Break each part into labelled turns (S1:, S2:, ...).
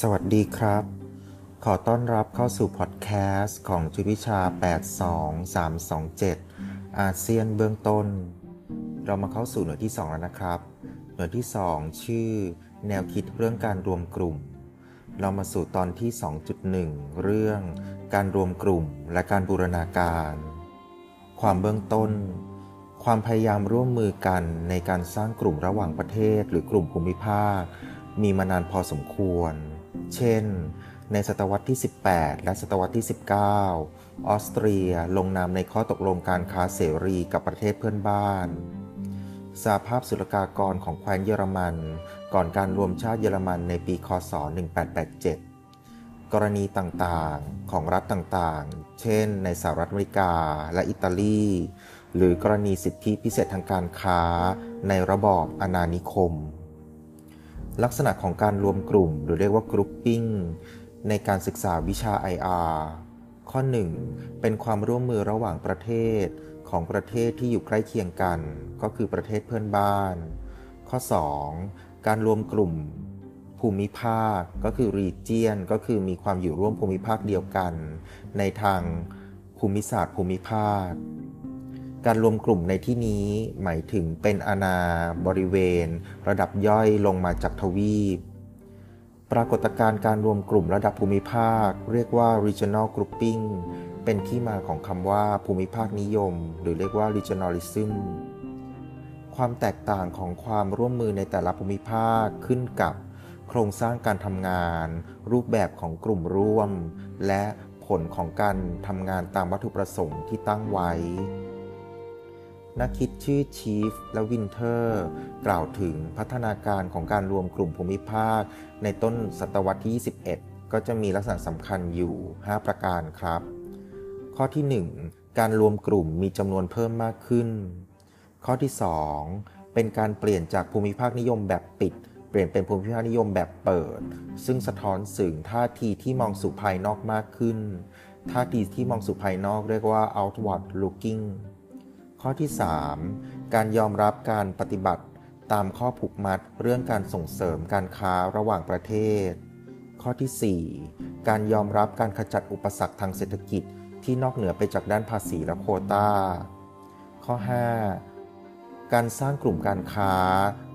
S1: สวัสดีครับ ขอต้อนรับเข้าสู่พอดแคสต์ของจุดวิชา 82327 อาเซียนเบื้องต้น เรามาเข้าสู่หน่วยที่ 2 แล้วนะครับ หน่วยที่ 2 ชื่อ แนวคิดเรื่องการรวมกลุ่ม เรามาสู่ตอนที่ 2.1 เรื่อง การรวมกลุ่มและการบูรณาการ ความเบื้องต้น ความพยายามร่วมมือกันในการสร้างกลุ่มระหว่างประเทศหรือกลุ่มภูมิภาคมีมานานพอสมควร เช่น ในศตวรรษที่ 18 และศตวรรษที่ 19 ออสเตรียลงนามในข้อตกลงการค้าเสรีกับประเทศเพื่อนบ้านสาภาพศุลกากรของแคว้นเยอรมัน ก่อนการรวมชาติเยอรมันในปี คศ 1887 กรณีต่างๆ ของรัฐต่างๆ เช่น ในสหรัฐอเมริกาและอิตาลี หรือกรณีสิทธิพิเศษทางการค้าในระบอบอาณานิคม ลักษณะของการรวมกลุ่ม หรือเรียกว่ากรุ๊ปปิ้งในการศึกษาวิชา IR ข้อ 1 เป็นความร่วมมือระหว่างประเทศของประเทศที่อยู่ใกล้เคียงกัน ก็คือประเทศเพื่อนบ้าน ข้อ 2 การรวมกลุ่มภูมิภาคก็คือ region ก็คือมีความอยู่ร่วมภูมิภาคเดียวกัน ในทางภูมิศาสตร์ภูมิภาค การรวมกลุ่มในที่นี้หมายถึงเป็นอาณาบริเวณ ระดับย่อยลงมาจากทวีป ปรากฏการณ์การรวมกลุ่มระดับภูมิภาค เรียกว่า regional grouping เป็นที่มาของคำว่าภูมิภาคนิยม หรือเรียกว่า regionalism ความแตกต่างของความร่วมมือในแต่ละภูมิภาคขึ้นกับโครงสร้างการทำงาน รูปแบบของกลุ่มร่วม และผลของการทำงานตามวัตถุประสงค์ที่ตั้งไว้ นักคิดชื่อชีฟและวินเทอร์ กล่าวถึงพัฒนาการของการรวมกลุ่มภูมิภาค ในต้นศตวรรษที่ 21 ก็จะมีลักษณะสำคัญอยู่ 5 ประการครับ ข้อที่ 1 การรวมกลุ่มมีจำนวนเพิ่มมากขึ้น ข้อที่ 2 เป็นการเปลี่ยนจากภูมิภาคนิยมแบบปิด เปลี่ยนเป็นภูมิภาคนิยมแบบเปิด ซึ่งสะท้อนสึงท่าทีที่มองสู่ภายนอกมากขึ้น ท่าทีที่มองสู่ภายนอกเรียกว่า outward looking ข้อที่ 3 การยอมรับการปฏิบัติตามข้อผูกมัดเรื่องการส่งเสริมการค้าระหว่างประเทศ ข้อที่ 4 การยอมรับการขจัดอุปสรรคทางเศรษฐกิจที่นอกเหนือไปจากด้านภาษีและโคตาข้อ 5 การสร้างกลุ่มการค้า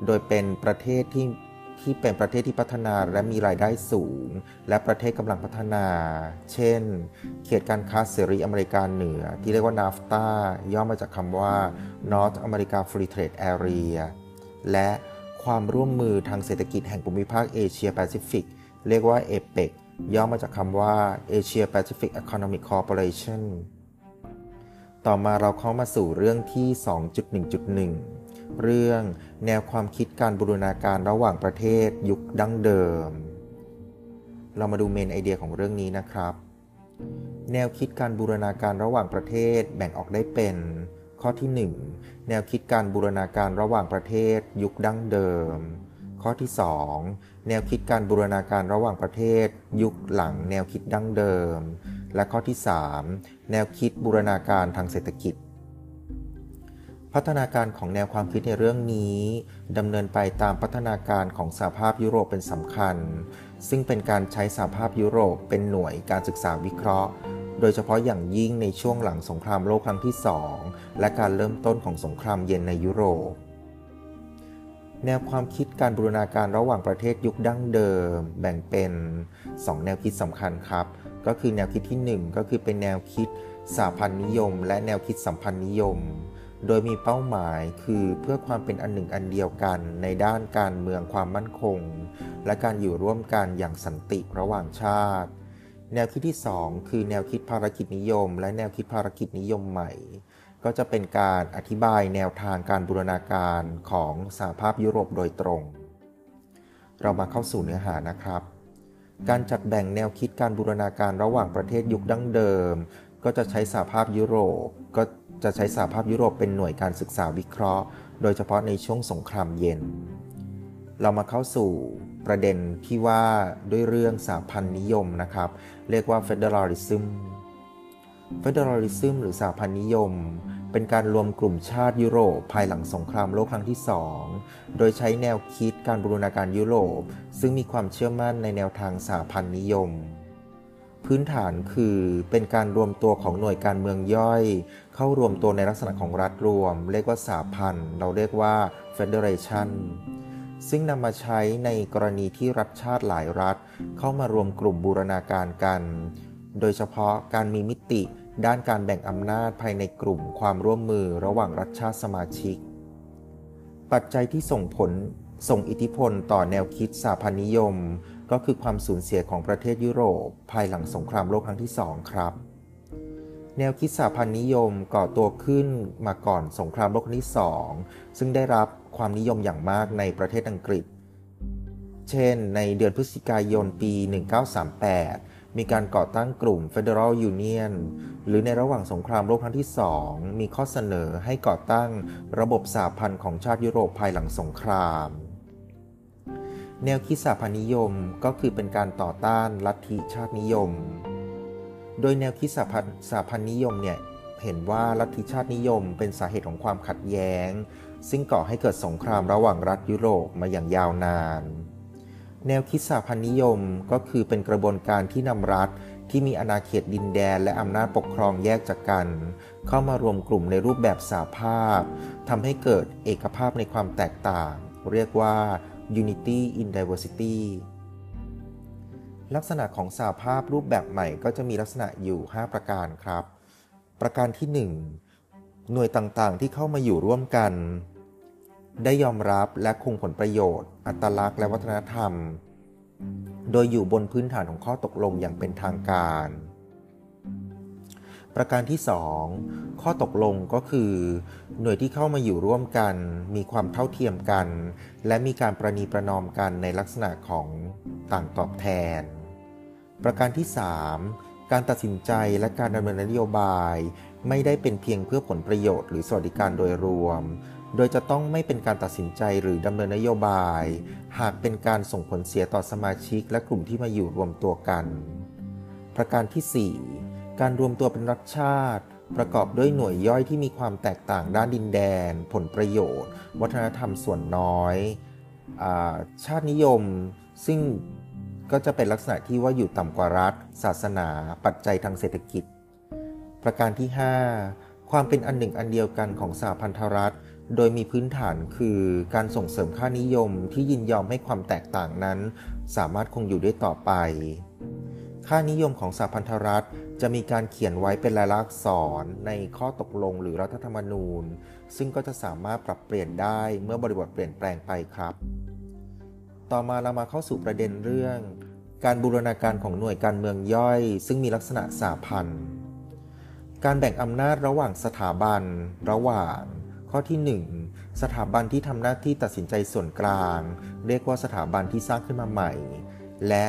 S1: โดยเป็นประเทศที่ ที่เป็นประเทศที่พัฒนาและมีรายได้สูง และประเทศกำลังพัฒนา เช่น เขตการค้าเสรีอเมริกาเหนือ ที่เรียกว่า NAFTA ย่อมาจากคำว่า North America Free Trade Area และความร่วมมือทางเศรษฐกิจแห่งภูมิภาคเอเชียแปซิฟิกเรียกว่า APEC ย่อมาจากคำว่า Asia Pacific Economic Cooperation ต่อมาเราเข้ามาสู่เรื่องที่ 2.1.1 เรื่อง แนวความคิดการบูรณาการระหว่างประเทศ ยุคดั้งเดิม เรามาดูเมนไอเดียของเรื่องนี้นะครับ แนวคิดการบูรณาการระหว่างประเทศแบ่งออกได้เป็น ข้อที่ 1 แนวคิดการบูรณาการระหว่างประเทศ ยุคดั้งเดิม ข้อที่ 2 แนวคิดการบูรณาการระหว่างประเทศ ยุคหลัง แนวคิดดั้งเดิม และข้อที่ 3 แนวคิดบูรณาการทางเศรษฐกิจ พัฒนาการของแนวความคิดในเรื่องนี้ดำเนินไปตามพัฒนาการของสหภาพยุโรปเป็นสำคัญ ซึ่งเป็นการใช้สหภาพยุโรปเป็นหน่วยการศึกษาวิเคราะห์ โดยเฉพาะอย่างยิ่งในช่วงหลังสงครามโลกครั้งที่2และการเริ่มต้นของสงครามเย็นในยุโรป แนวความคิดการบูรณาการระหว่างประเทศยุคดั้งเดิม แบ่งเป็น 2 แนวคิดสำคัญครับ ก็คือแนวคิดที่ 1 ก็คือเป็นแนวคิดสหพันธ์นิยม และแนวคิดสัมพันธ์นิยม โดยมีเป้าหมายคือเพื่อความเป็นอันหนึ่งอันเดียวกันในด้านการเมืองความมั่นคง และการอยู่ร่วมกันอย่างสันติระหว่างชาติ แนวคิดที่ 2 คือแนวคิดภารกิจนิยม และแนวคิดภารกิจนิยมใหม่ ก็จะเป็นการอธิบายแนวทางการบูรณาการของสหภาพยุโรปโดยตรง เรามาเข้าสู่เนื้อหานะครับ การจัดแบ่งแนวคิดการบูรณาการระหว่างประเทศยุคดั้งเดิม ก็จะใช้สหภาพยุโรปก็ จะใช้สหภาพยุโรปเป็นหน่วยการศึกษาวิเคราะห์ โดยเฉพาะในช่วงสงครามเย็น เรามาเข้าสู่ประเด็นที่ว่าด้วยเรื่องสหพันธ์นิยมนะครับ เรียกว่า federalism federalism หรือสหพันธ์นิยม เป็นการรวมกลุ่มชาติยุโรปภายหลังสงครามโลกครั้งที่สองโดยใช้แนวคิดการบูรณาการยุโรป ซึ่งมีความเชื่อมั่นในแนวทางสหพันธ์นิยม พื้นฐานคือเป็นการรวมตัวของหน่วยการเมืองย่อย เข้ารวมตัวในลักษณะของรัฐรวม เรียกว่าสหพันธ์เราเรียกว่า Federation ซึ่งนำมาใช้ในกรณีที่รัฐชาติหลายรัฐ เข้ามารวมกลุ่มบูรณาการกัน โดยเฉพาะการมีมิติด้านการแบ่งอำนาจภายในกลุ่มความร่วมมือระหว่างรัฐชาติสมาชิก ปัจจัยที่ส่งผล ส่งอิทธิพลต่อแนวคิดสาพันนิยม ก็คือความสูญเสียของประเทศยุโรป ภายหลังสงครามโลกครั้งที่สองครับ แนวคิดสาพันนิยมก่อตัวขึ้นมาก่อนสงครามโลกครั้งที่สองซึ่งได้รับความนิยมอย่างมากในประเทศอังกฤษ เช่น ในเดือนพฤศจิกายนปี 1938มีการก่อตั้งกลุ่ม Federal Union หรือในระหว่างสงครามโลกครั้งที่สองมีข้อเสนอให้ก่อตั้งระบบสาพันธ์ของชาติยุโรปภายหลังสงคราม แนวคิดสาพันนิยมก็คือเป็นการต่อต้านลัทธิชาตินิยม โดยแนวคิดสาพันสาพันนิยมเนี่ยเห็นว่าลัทธิชาตินิยมเป็นสาเหตุของความขัดแย้ง ซึ่งก่อให้เกิดสงครามระหว่างรัฐยุโรปมาอย่างยาวนาน แนวคิดสาพันนิยมก็คือเป็นกระบวนการที่นำรัฐที่มีอาณาเขตดินแดนและอำนาจปกครองแยกจากกัน เข้ามารวมกลุ่มในรูปแบบสาภาพทำให้เกิดเอกภาพในความแตกต่าง เรียกว่า unity in diversity ลักษณะของสาภาพรูปแบบใหม่ก็จะมีลักษณะอยู่ 5 ประการครับ ประการที่ 1 หน่วยต่างๆที่เข้ามาอยู่ร่วมกัน ได้ยอมรับและคงผลประโยชน์ อัตลักษณ์และวัฒนธรรม โดยอยู่บนพื้นฐานของข้อตกลงอย่างเป็นทางการ ประการที่ 2 ข้อตกลงก็คือ หน่วยที่เข้ามาอยู่ร่วมกัน มีความเท่าเทียมกัน และมีการประนีประนอมกันในลักษณะของต่างตอบแทน ประการที่ 3 การตัดสินใจและการดำเนินนโยบาย ไม่ได้เป็นเพียงเพื่อผลประโยชน์หรือสวัสดิการโดยรวม โดยจะต้องไม่เป็นการตัดสินใจหรือดำเนินนโยบาย หากเป็นการส่งผลเสียต่อสมาชิกและกลุ่มที่มาอยู่รวมตัวกัน ประการที่ 4 การรวมตัวเป็นรัฐชาติ ประกอบด้วยหน่วยย่อยที่มีความแตกต่างด้านดินแดน ผลประโยชน์ วัฒนธรรมส่วนน้อยอชาตินิยม ซึ่งก็จะเป็นลักษณะที่ว่าอยู่ต่ำกว่ารัฐ ศาสนา ปัจจัยทางเศรษฐกิจ ประการที่ 5 ความเป็นอันหนึ่งอันเดียวกันของสหพันธรัฐ โดยมีพื้นฐานคือการส่งเสริมค่านิยมที่ยินยอมให้ความแตกต่างนั้น สามารถคงอยู่ได้ต่อไป ค่านิยมของสหพันธรัฐ จะมีการเขียนไว้เป็นลายลักษณ์อักษรในข้อตกลงหรือรัฐธรรมนูญ ซึ่งก็จะสามารถปรับเปลี่ยนได้เมื่อบริบทเปลี่ยนแปลงไปครับ ต่อมาเรามาเข้าสู่ประเด็นเรื่อง การบูรณาการของหน่วยการเมืองย่อย ซึ่งมีลักษณะสาพันธ์การแบ่งอำนาจระหว่างสถาบัน ระหว่าง ข้อที่ 1 สถาบันที่ทำหน้าที่ตัดสินใจส่วนกลาง เรียกว่าสถาบันที่สร้างขึ้นมาใหม่ และ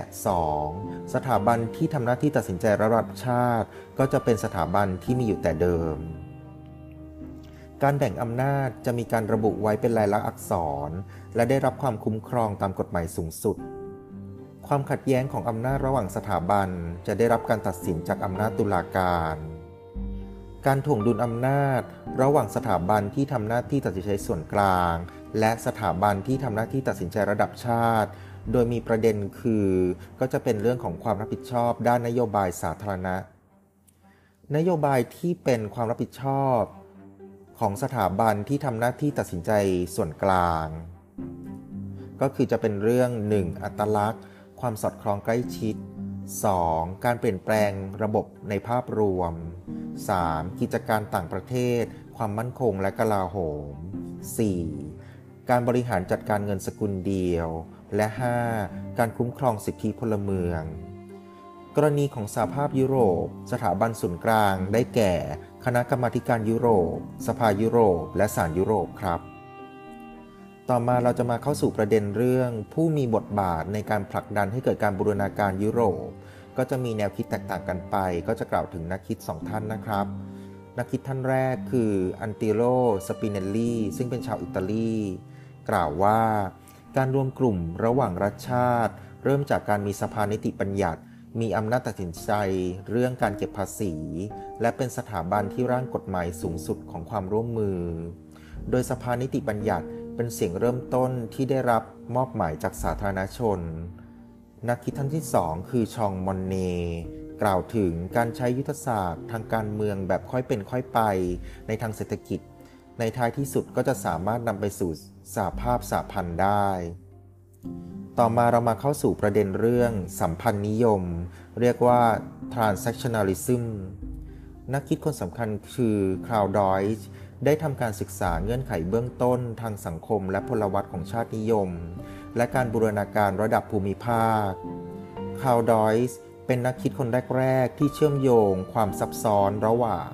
S1: 2. สถาบันที่ทำหน้าที่ตัดสินใจระดับชาติ ก็จะเป็นสถาบันที่มีอยู่แต่เดิม การแบ่งอำนาจจะมีการระบุไว้เป็นลายลักษณ์อักษร และได้รับความคุ้มครองตามกฎหมายสูงสุด ความขัดแย้งของอำนาจระหว่างสถาบันจะได้รับการตัดสินจากอำนาจตุลาการ การถ่วงดุลอำนาจ ระหว่างสถาบันที่ทำหน้าที่ตัดสินใจส่วนกลาง และสถาบันที่ทำหน้าที่ตัดสินใจระดับชาติ โดยมีประเด็นคือก็จะเป็นเรื่องของความรับผิดชอบด้านนโยบายสาธารณะ นโยบายที่เป็นความรับผิดชอบของสถาบันที่ทำหน้าที่ตัดสินใจส่วนกลาง ก็คือจะเป็นเรื่อง 1. อัตลักษณ์ ความสอดคล้องใกล้ชิด 2. การเปลี่ยนแปลงระบบในภาพรวม 3. กิจการต่างประเทศ ความมั่นคงและกลาโหม 4. การบริหารจัดการเงินสกุลเดียว และ 5. การคุ้มครองสิทธิพลเมือง กรณีของสหภาพยุโรป สถาบันศูนย์กลาง ได้แก่ คณะกรรมาการยุโรป สภายุโรป และศาลยุโรปครับ ต่อมาเราจะมาเข้าสู่ประเด็นเรื่อง ผู้มีบทบาทในการผลักดันให้เกิดการบูรณาการยุโรป ก็จะมีแนวคิดแตกต่างกันไป ก็จะกล่าวถึงนักคิดสองท่านนะครับนักคิดท่านแรกคืออันติโรสปินเนลลีซึ่งเป็นชาวอิตาลี กล่าวว่า การรวมกลุ่มระหว่างรัฐชาติ เริ่มจากการมีสภานิติบัญญัติ มีอำนาจตัดสินใจเรื่องการเก็บภาษี และเป็นสถาบันที่ร่างกฎหมายสูงสุดของความร่วมมือ โดยสภานิติบัญญัติเป็นเสียงเริ่มต้นที่ได้รับมอบหมายจากสาธารณชน นักคิดท่านที่สองคือชองมอนเนกล่าวถึงการใช้ยุทธศาสตร์ ทางการเมืองแบบค่อยเป็นค่อยไป ในทางเศรษฐกิจ ในท้ายที่สุดก็จะสามารถนำไปสู่สาภาพสาพันธ์ได้ ต่อมาเรามาเข้าสู่ประเด็นเรื่องสัมพันธ์นิยม เรียกว่า transactionalism นักคิดคนสำคัญคือคลาวดอยส์ได้ทำการศึกษาเงื่อนไขเบื้องต้นทางสังคมและพลวัตของชาตินิยม และการบูรณาการระดับภูมิภาคคลาวดอยส์เป็นนักคิดคนแรก ๆ ที่เชื่อมโยงความซับซ้อนระหว่าง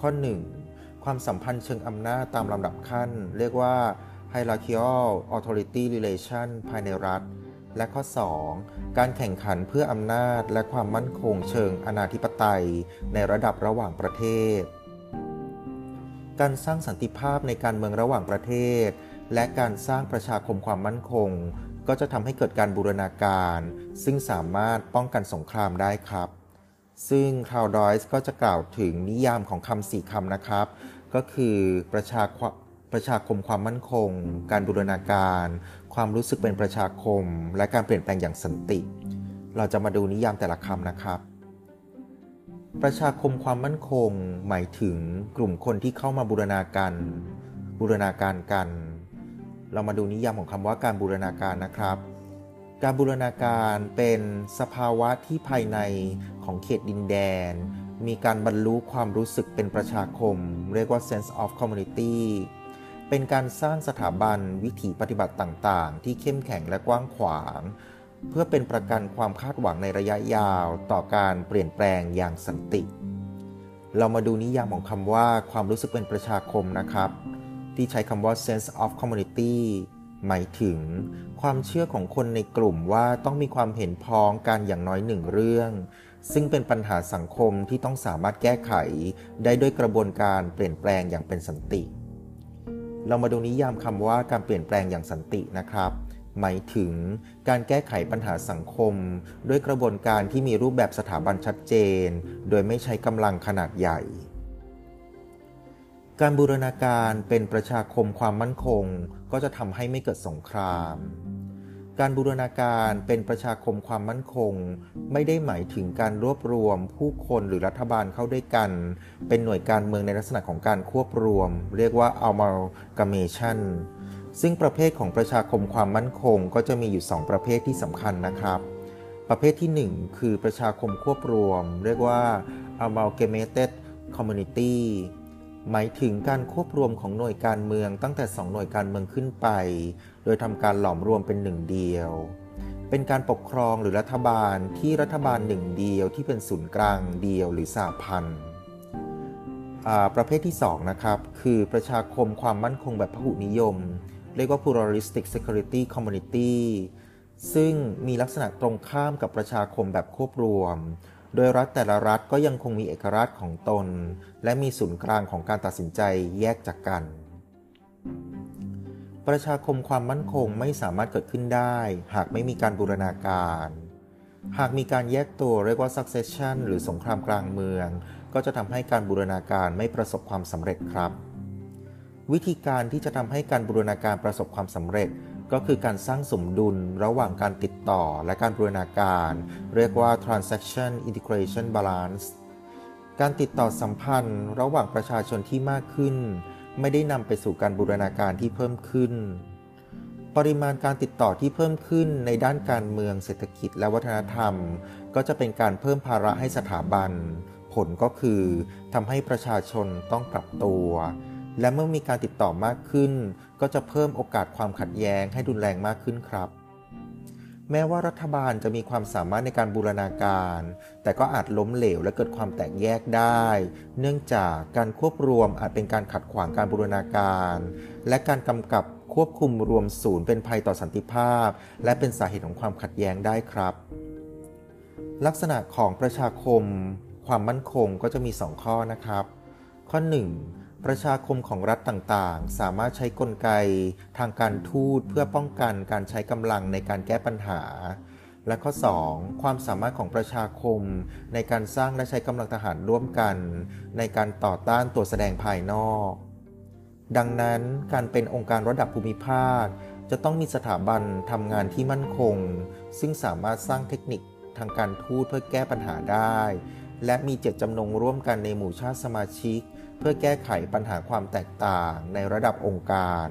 S1: ข้อ 1. ความสัมพันธ์เชิงอำนาจตามลำดับขั้น เรียกว่า hierarchical authority relation ภายในรัฐ และข้อ 2. การแข่งขันเพื่ออำนาจและความมั่นคงเชิงอนาธิปไตย ในระดับระหว่างประเทศ การสร้างสันติภาพในการเมืองระหว่างประเทศ และการสร้างประชาคมความมั่นคง ก็จะทำให้เกิดการบูรณาการ ซึ่งสามารถป้องกันสงครามได้ครับซึ่งคาวดอยส์ก็จะกล่าวถึงนิยามของคำสี่คำนะครับ ก็คือประชาประชาคมความมั่นคง การบูรณาการ ความรู้สึกเป็นประชาคม และการเปลี่ยนแปลงอย่างสันติ เราจะมาดูนิยามแต่ละคำนะครับ ประชาคมความมั่นคง หมายถึงกลุ่มคนที่เข้ามาบูรณาการบูรณาการกัน เรามาดูนิยามของคำว่าการบูรณาการนะครับการบูรณาการเป็นสภาวะที่ภายในของเขตดินแดน มีการบรรลุความรู้สึกเป็นประชาคม เรียกว่า sense of community เป็นการสร้างสถาบันวิถีปฏิบัติต่างๆ ที่เข้มแข็งและกว้างขวาง เพื่อเป็นประกันความคาดหวังในระยะยาวต่อการเปลี่ยนแปลงอย่างสันติ เรามาดูนิยามของคำว่าความรู้สึกเป็นประชาคมนะครับ ที่ใช้คำว่า sense of community หมายถึงความเชื่อของคนในกลุ่มว่าต้องมีความเห็นพ้องกันอย่างน้อยหนึ่งเรื่อง ซึ่งเป็นปัญหาสังคมที่ต้องสามารถแก้ไขได้ด้วยกระบวนการเปลี่ยนแปลงอย่างเป็นสันติ เรามาดูนิยามคำว่าการเปลี่ยนแปลงอย่างสันตินะครับ หมายถึงการแก้ไขปัญหาสังคม ด้วยกระบวนการที่มีรูปแบบสถาบันชัดเจน โดยไม่ใช้กำลังขนาดใหญ่ การบูรณาการเป็นประชาคมความมั่นคง ก็จะทำให้ไม่เกิดสงคราม การบูรณาการเป็นประชาคมความมั่นคง ไม่ได้หมายถึงการรวบรวม ผู้คนหรือรัฐบาลเข้าด้วยกัน เป็นหน่วยการเมืองในลักษณะของการควบรวม เรียกว่า amalgamation ซึ่งประเภทของประชาคมความมั่นคงก็จะมีอยู่ 2 ประเภทที่สำคัญนะครับ ประเภทที่ 1 คือประชาคมควบรวม เรียกว่า amalgamated community หมายถึงการควบรวมของหน่วยการเมืองตั้งแต่ 2 หน่วยการเมืองขึ้นไป โดยทำการหลอมรวมเป็นหนึ่งเดียว เป็นการปกครองหรือรัฐบาลที่รัฐบาลหนึ่งเดียวที่เป็นศูนย์กลางเดียวหรือสหพันธ์ประเภทที่ 2 นะครับ คือประชาคมความมั่นคงแบบพหุนิยม เรียกว่า pluralistic security community ซึ่งมีลักษณะตรงข้ามกับประชาคมแบบควบรวม โดยรัฐแต่ละรัฐก็ยังคงมีเอกราชของตน และมีศูนย์กลางของการตัดสินใจแยกจากกัน ประชาคมความมั่นคงไม่สามารถเกิดขึ้นได้ หากไม่มีการบูรณาการ หากมีการแยกตัวเรียกว่า succession หรือสงครามกลางเมือง ก็จะทำให้การบูรณาการไม่ประสบความสำเร็จครับ วิธีการที่จะทำให้การบูรณาการประสบความสำเร็จ ก็คือการสร้างสมดุลระหว่างการติดต่อและการบูรณาการ เรียกว่า transaction integration balance การติดต่อสัมพันธ์ระหว่างประชาชนที่มากขึ้น ไม่ได้นำไปสู่การบูรณาการที่เพิ่มขึ้น ปริมาณการติดต่อที่เพิ่มขึ้นในด้านการเมืองเศรษฐกิจและวัฒนธรรม ก็จะเป็นการเพิ่มภาระให้สถาบัน ผลก็คือทำให้ประชาชนต้องปรับตัว และเมื่อมีการติดต่อมากขึ้น ก็จะเพิ่มโอกาสความขัดแย้งให้รุนแรงมากขึ้นครับ แม้ว่ารัฐบาลจะมีความสามารถในการบูรณาการ แต่ก็อาจล้มเหลวและเกิดความแตกแยกได้ เนื่องจากการควบรวมอาจเป็นการขัดขวางการบูรณาการ และการกำกับควบคุมรวมศูนย์เป็นภัยต่อสันติภาพ และเป็นสาเหตุของความขัดแย้งได้ครับ ลักษณะของประชาคม ความมั่นคงก็จะมี 2 ข้อนะครับ ข้อ 1 ประชาคมของรัฐต่างๆ สามารถใช้กลไกทางการทูตเพื่อป้องกันการใช้กำลังในการแก้ปัญหา และข้อ 2. ความสามารถของประชาคม ในการสร้างและใช้กำลังทหารร่วมกัน ในการต่อต้านตัวแสดงภายนอก ดังนั้นการเป็นองค์การระดับภูมิภาค จะต้องมีสถาบันทำงานที่มั่นคง ซึ่งสามารถสร้างเทคนิคทางการทูตเพื่อแก้ปัญหาได้ และมีเจตจำนงร่วมกันในหมู่ชาติสมาชิก เพื่อแก้ไขปัญหาความแตกต่างในระดับองค์การ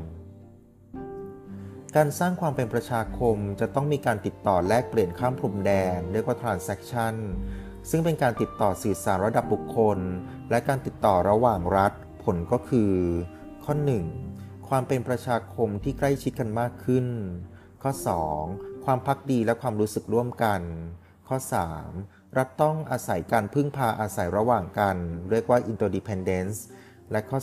S1: การสร้างความเป็นประชาคมจะต้องมีการติดต่อแลกเปลี่ยนข้ามพรมแดนเรียกว่า transaction ซึ่งเป็นการติดต่อสื่อสารระดับบุคคล และการติดต่อระหว่างรัฐ ผลก็คือ ข้อ 1. ความเป็นประชาคมที่ใกล้ชิดกันมากขึ้น ข้อ 2. ความพักดีและความรู้สึกร่วมกัน ข้อ 3. รัฐต้องอาศัยการพึ่งพาอาศัยระหว่างกัน เรียกว่า interdependence และข้อ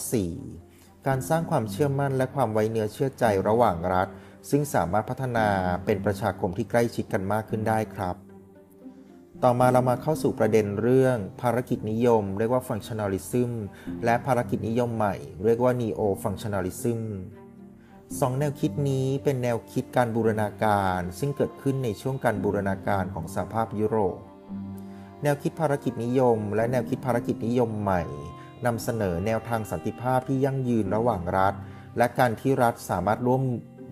S1: 4. การสร้างความเชื่อมั่นและความไว้เนื้อเชื่อใจระหว่างรัฐ ซึ่งสามารถพัฒนาเป็นประชาคมที่ใกล้ชิดกันมากขึ้นได้ครับ ต่อมาเรามาเข้าสู่ประเด็นเรื่อง ภารกิจนิยม เรียกว่า functionalism และภารกิจนิยมใหม่ เรียกว่า neo functionalism สองแนวคิดนี้เป็นแนวคิดการบูรณาการ ซึ่งเกิดขึ้นในช่วงการบูรณาการของสหภาพยุโรป แนวคิดภารกิจนิยม และแนวคิดภารกิจนิยมใหม่นำเสนอแนวทางสันติภาพที่ยั่งยืนระหว่างรัฐ และการที่รัฐสามารถร่วม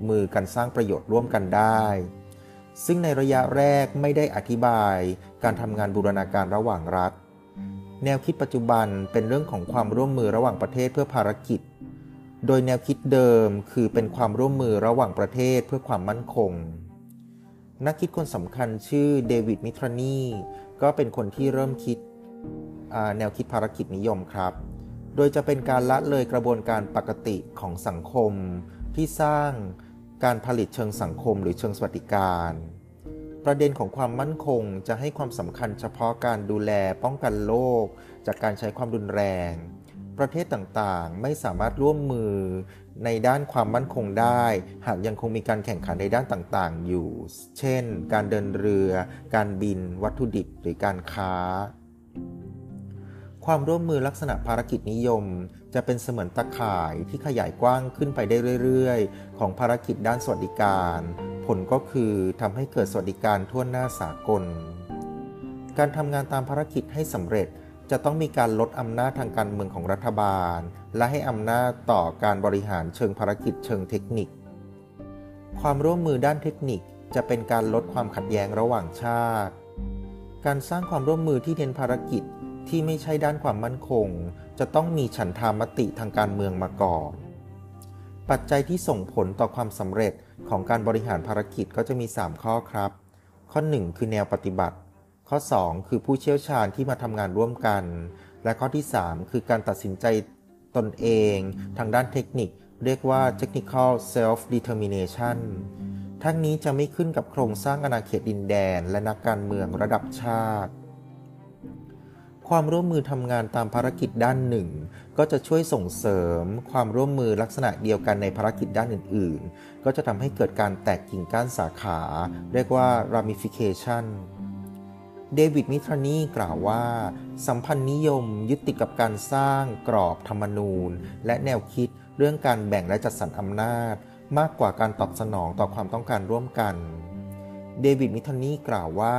S1: มือกันสร้างประโยชน์ร่วมกันได้ ซึ่งในระยะแรกไม่ได้อธิบายการทำงานบูรณาการระหว่างรัฐ แนวคิดปัจจุบันเป็นเรื่องของความร่วมมือระหว่างประเทศเพื่อภารกิจ โดยแนวคิดเดิมคือเป็นความร่วมมือระหว่างประเทศเพื่อความมั่นคง นักคิดคนสำคัญชื่อเดวิดมิทรานี ก็เป็นคนที่เริ่มคิดแนวคิดภารกิจนิยมครับ โดยจะเป็นการละเลยกระบวนการปกติของสังคม ที่สร้างการผลิตเชิงสังคมหรือเชิงสวัสดิการ ประเด็นของความมั่นคงจะให้ความสำคัญเฉพาะการดูแลป้องกันโรคจากการใช้ความรุนแรง ประเทศต่างๆ ไม่สามารถร่วมมือในด้านความมั่นคงได้ หากยังคงมีการแข่งขันในด้านต่างๆ อยู่ เช่น การเดินเรือ การบิน วัตถุดิบ หรือการค้า ความร่วมมือลักษณะภารกิจนิยม จะเป็นเสมือนตะข่ายที่ขยายกว้างขึ้นไปได้เรื่อย ๆ ของภารกิจด้านสวัสดิการ ผลก็คือทำให้เกิดสวัสดิการทั่วหน้าสากล การทำงานตามภารกิจให้สำเร็จ จะต้องมีการลดอำนาจทางการเมืองของรัฐบาล และให้อำนาจต่อการบริหารเชิงภารกิจเชิงเทคนิค ความร่วมมือด้านเทคนิคจะเป็นการลดความขัดแย้งระหว่างชาติ การสร้างความร่วมมือที่เน้นภารกิจที่ไม่ใช่ด้านความมั่นคง จะต้องมีฉันทามติทางการเมืองมาก่อน ปัจจัยที่ส่งผลต่อความสำเร็จของการบริหารภารกิจก็จะมี 3 ข้อครับ ข้อ 1 คือแนวปฏิบัติ ข้อ 2 คือผู้เชี่ยวชาญที่มาทำงานร่วมกัน และข้อที่ 3 คือการตัดสินใจตนเอง ทางด้านเทคนิค เรียกว่า technical self determination ทั้งนี้จะไม่ขึ้นกับโครงสร้างอาณาเขตดินแดน และนักการเมืองระดับชาติ ความร่วมมือทำงานตามภารกิจด้านหนึ่ง ก็จะช่วยส่งเสริม ความร่วมมือลักษณะเดียวกันในภารกิจด้านอื่น ๆ ก็จะทำให้เกิดการแตกกิ่งก้านสาขา เรียกว่า ramification เดวิดมิทรานีกล่าวว่า สัมพันธ์นิยมยึดติดกับการสร้างกรอบธรรมนูญ และแนวคิดเรื่องการแบ่งและจัดสรรอำนาจ มากกว่าการตอบสนองต่อความต้องการร่วมกันเดวิดมิทานีกล่าวว่า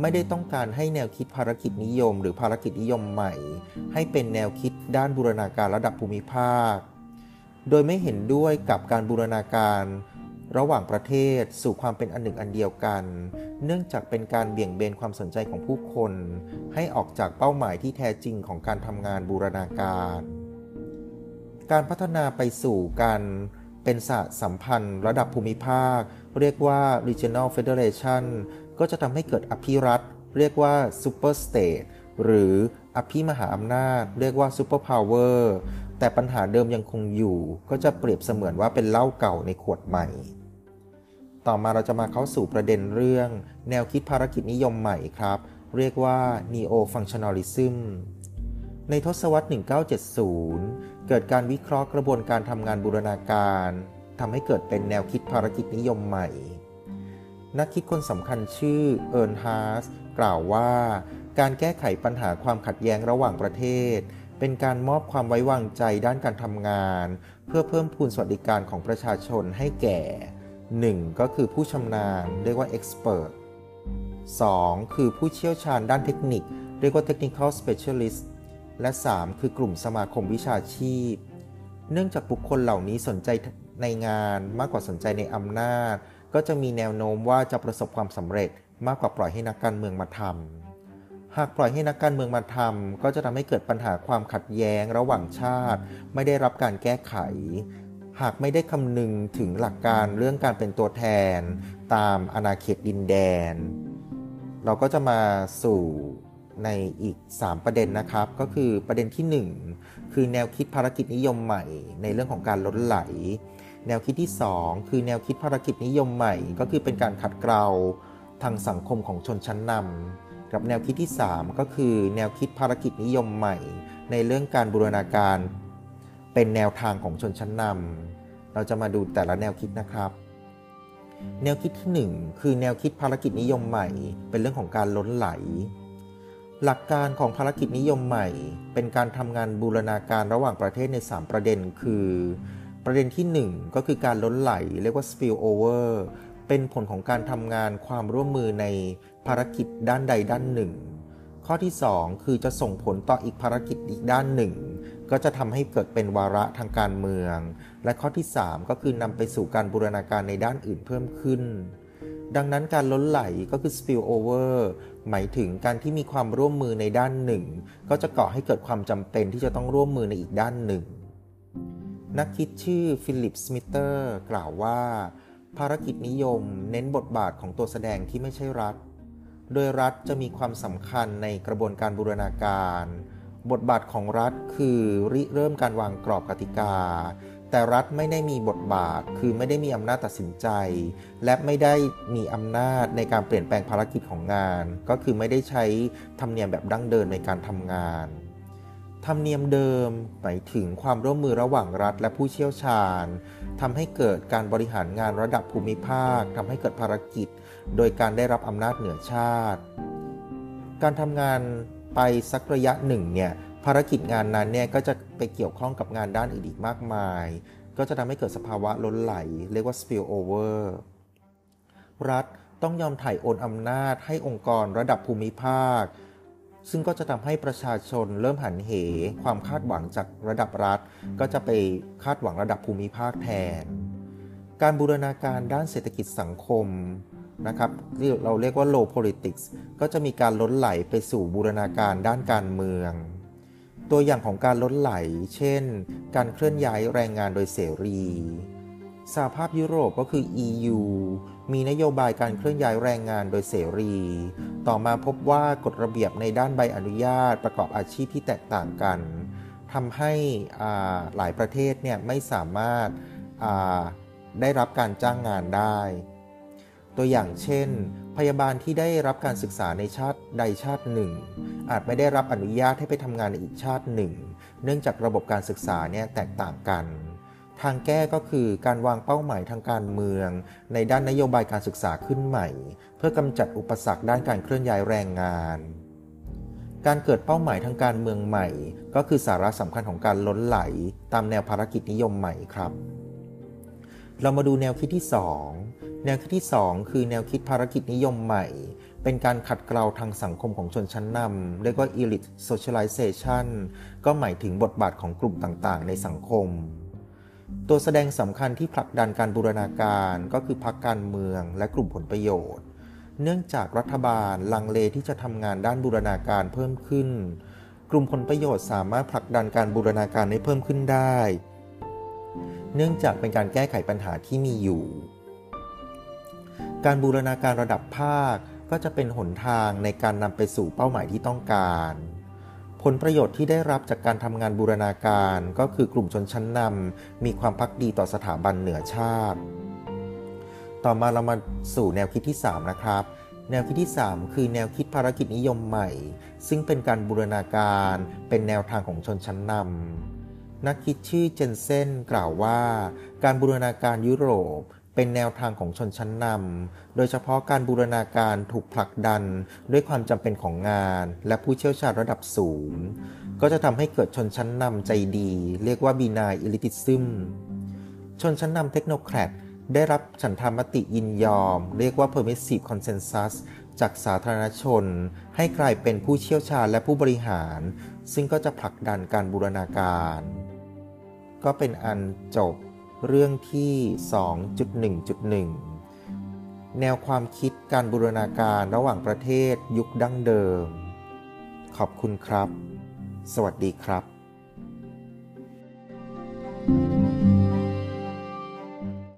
S1: ไม่ได้ต้องการให้แนวคิดภารกิจนิยม หรือภารกิจนิยมใหม่ ให้เป็นแนวคิดด้านบูรณาการระดับภูมิภาค โดยไม่เห็นด้วยกับการบูรณาการ ระหว่างประเทศสู่ความเป็นอันหนึ่งอันเดียวกัน เนื่องจากเป็นการเบี่ยงเบนความสนใจของผู้คน ให้ออกจากเป้าหมายที่แท้จริงของการทำงานบูรณาการ การพัฒนาไปสู่การเป็นสหสัมพันธ์ระดับภูมิภาค เรียกว่า regional federation ก็จะทำให้เกิดอภิรัฐ เรียกว่า super state หรืออภิมหาอำนาจ เรียกว่า super power แต่ปัญหาเดิมยังคงอยู่ ก็จะเปรียบเสมือนว่าเป็นเหล้าเก่าในขวดใหม่ ต่อมาเราจะมาเข้าสู่ประเด็นเรื่อง แนวคิดภารกิจนิยมใหม่ครับ เรียกว่า neo functionalism ในทศวรรษ 1970 เกิดการวิเคราะห์กระบวนการทำงานบูรณาการทำให้เกิดเป็นแนวคิดภารกิจนิยมใหม่ นักคิดคนสำคัญชื่อเอิร์นฮาร์สกล่าวว่า การแก้ไขปัญหาความขัดแย้งระหว่างประเทศ เป็นการมอบความไว้วางใจด้านการทำงาน เพื่อเพิ่มพูนสวัสดิการของประชาชนให้แก่ 1. ก็คือผู้ชำนาญเรียกว่า expert 2. คือผู้เชี่ยวชาญด้านเทคนิค เรียกว่า technical specialist และ 3. คือกลุ่มสมาคมวิชาชีพ เนื่องจากบุคคลเหล่านี้สนใจในงานมากกว่าสนใจในอำนาจ ก็จะมีแนวโน้มว่าจะประสบความสำเร็จมากกว่าปล่อยให้นักการเมืองมาทำ หากปล่อยให้นักการเมืองมาทำก็จะทำให้เกิดปัญหาความขัดแย้งระหว่างชาติ ไม่ได้รับการแก้ไข หากไม่ได้คำนึงถึงหลักการเรื่องการเป็นตัวแทน ตามอาณาเขตดินแดน เราก็จะมาสู่ในอีก 3 ประเด็นนะครับ ก็คือประเด็นที่ 1 คือแนวคิดภารกิจนิยมใหม่ ในเรื่องของการล้นไหล แนวคิดที่ 2 คือแนวคิดภารกิจนิยมใหม่ ก็คือเป็นการขัดเกลาทางสังคมของชนชั้นนำกับแนวคิดที่ 3 ก็คือแนวคิดภารกิจนิยมใหม่ ในเรื่องการบูรณาการ เป็นแนวทางของชนชั้นนำเราจะมาดูแต่ละแนวคิดนะครับ แนวคิดที่ 1 คือแนวคิดภารกิจนิยมใหม่ เป็นเรื่องของการล้นไหล หลักการของภารกิจนิยมใหม่ เป็นการทำงานบูรณาการระหว่างประเทศใน 3 ประเด็น คือ ประเด็นที่ 1 ก็คือการล้นไหลเรียกว่า spill over เป็นผลของการทำงานความร่วมมือในภารกิจด้านใดด้านหนึ่ง ข้อที่ 2 คือจะส่งผลต่ออีกภารกิจอีกด้านหนึ่ง ก็จะทำให้เกิดเป็นวาระทางการเมือง และข้อที่ 3 ก็คือนำไปสู่การบูรณาการในด้านอื่นเพิ่มขึ้น ดังนั้นการล้นไหลก็คือ spill over หมายถึงการที่มีความร่วมมือในด้านหนึ่ง ก็จะก่อให้เกิดความจำเป็นที่จะต้องร่วมมือในอีกด้านหนึ่ง นักคิดชื่อฟิลิป ชมิตเตอร์กล่าวว่า ภารกิจนิยมเน้นบทบาทของตัวแสดงที่ไม่ใช่รัฐ โดยรัฐจะมีความสำคัญในกระบวนการบูรณาการ บทบาทของรัฐคือริเริ่มการวางกรอบกติกา แต่รัฐไม่ได้มีบทบาท คือไม่ได้มีอำนาจตัดสินใจ และไม่ได้มีอำนาจในการเปลี่ยนแปลงภารกิจของงาน ก็คือไม่ได้ใช้ธรรมเนียมแบบดั้งเดิมในการทำงานธรรมเนียมเดิมหมายถึงความร่วมมือระหว่างรัฐและผู้เชี่ยวชาญทำให้เกิดการบริหารงานระดับภูมิภาคทำให้เกิดภารกิจ โดยการได้รับอำนาจเหนือชาติ การทำงาน ไปสักระยะหนึ่งเนี่ยภารกิจงานนั้นเนี่ยก็จะไปเกี่ยวข้องกับงานด้านอื่นอีกมากมาย ก็จะทำให้เกิดสภาวะล้นไหล เรียกว่า spill over รัฐต้องยอมถ่ายโอนอำนาจให้องค์กรระดับภูมิภาค ซึ่งก็จะทำให้ประชาชนเริ่มหันเห ความคาดหวังจากระดับรัฐ ก็จะไปคาดหวังระดับภูมิภาคแทน การบูรณาการด้านเศรษฐกิจสังคม นะครับที่เราเรียกว่า low politics ก็จะมีการล้นไหลไปสู่บูรณาการด้านการเมือง ตัวอย่างของการล้นไหล เช่น การเคลื่อนย้ายแรงงานโดยเสรีสหภาพยุโรปก็คือ EU มีนโยบายการเคลื่อนย้ายแรงงานโดยเสรี ต่อมาพบว่ากฎระเบียบในด้านใบอนุญาตประกอบอาชีพที่แตกต่างกันทำให้หลายประเทศเนี่ยไม่สามารถได้รับการจ้างงานได้ ตัวอย่างเช่น พยาบาลที่ได้รับการศึกษาในชาติใดชาติหนึ่ง อาจไม่ได้รับอนุญาตให้ไปทำงานในอีกชาติหนึ่ง เนื่องจากระบบการศึกษาเนี่ยแตกต่างกัน ทางแก้ก็คือการวางเป้าหมายทางการเมือง ในด้านนโยบายการศึกษาขึ้นใหม่ เพื่อกำจัดอุปสรรคด้านการเคลื่อนย้ายแรงงาน การเกิดเป้าหมายทางการเมืองใหม่ ก็คือสาระสำคัญของการล้นไหล ตามแนวภารกิจนิยมใหม่ครับ เรามาดูแนวคิดที่ 2 แนวคิดที่ 2 คือแนวคิดภารกิจนิยมใหม่ เป็นการขัดเกลาทางสังคมของชนชั้นนำเรียกว่า elite socialization ก็หมายถึงบทบาทของกลุ่มต่างๆ ในสังคม ตัวแสดงสำคัญที่ผลักดันการบูรณาการก็คือพรรคการเมืองและกลุ่มผลประโยชน์ เนื่องจากรัฐบาลลังเลที่จะทำงานด้านบูรณาการเพิ่มขึ้น กลุ่มผลประโยชน์สามารถผลักดันการบูรณาการให้เพิ่มขึ้นได้ เนื่องจากเป็นการแก้ไขปัญหาที่มีอยู่ การบูรณาการระดับภาคก็จะเป็นหนทางในการนำไปสู่เป้าหมายที่ต้องการ ผลประโยชน์ที่ได้รับจากการทำงานบูรณาการก็คือกลุ่มชนชั้นนำมีความพักดีต่อสถาบันเหนือชาติ ต่อมาเรามาสู่แนวคิดที่ 3 นะครับ แนวคิดที่ 3 คือแนวคิดภารกิจนิยมใหม่ ซึ่งเป็นการบูรณาการเป็นแนวทางของชนชั้นนำนักคิดชื่อเจนเซนกล่าวว่า การบูรณาการยุโรป เป็นแนวทางของชนชั้นนำ โดยเฉพาะการบูรณาการถูกผลักดันด้วยความจำเป็นของงาน และผู้เชี่ยวชาญระดับสูง ก็จะทำให้เกิดชนชั้นนำใจดี เรียกว่าบีนายอิลิติซึม ชนชั้นนำเทคโนแครดได้รับฉันทามติยินยอม เรียกว่า permissive consensus จากสาธารณชน ให้กลายเป็นผู้เชี่ยวชาญและผู้บริหาร ซึ่งก็จะผลักดันการบูรณาการ ก็เป็นอันจบ เรื่องที่ 2.1.1 แนวความคิดการบูรณาการระหว่างประเทศยุคดั้งเดิม ขอบคุณครับ สวัสดีครับ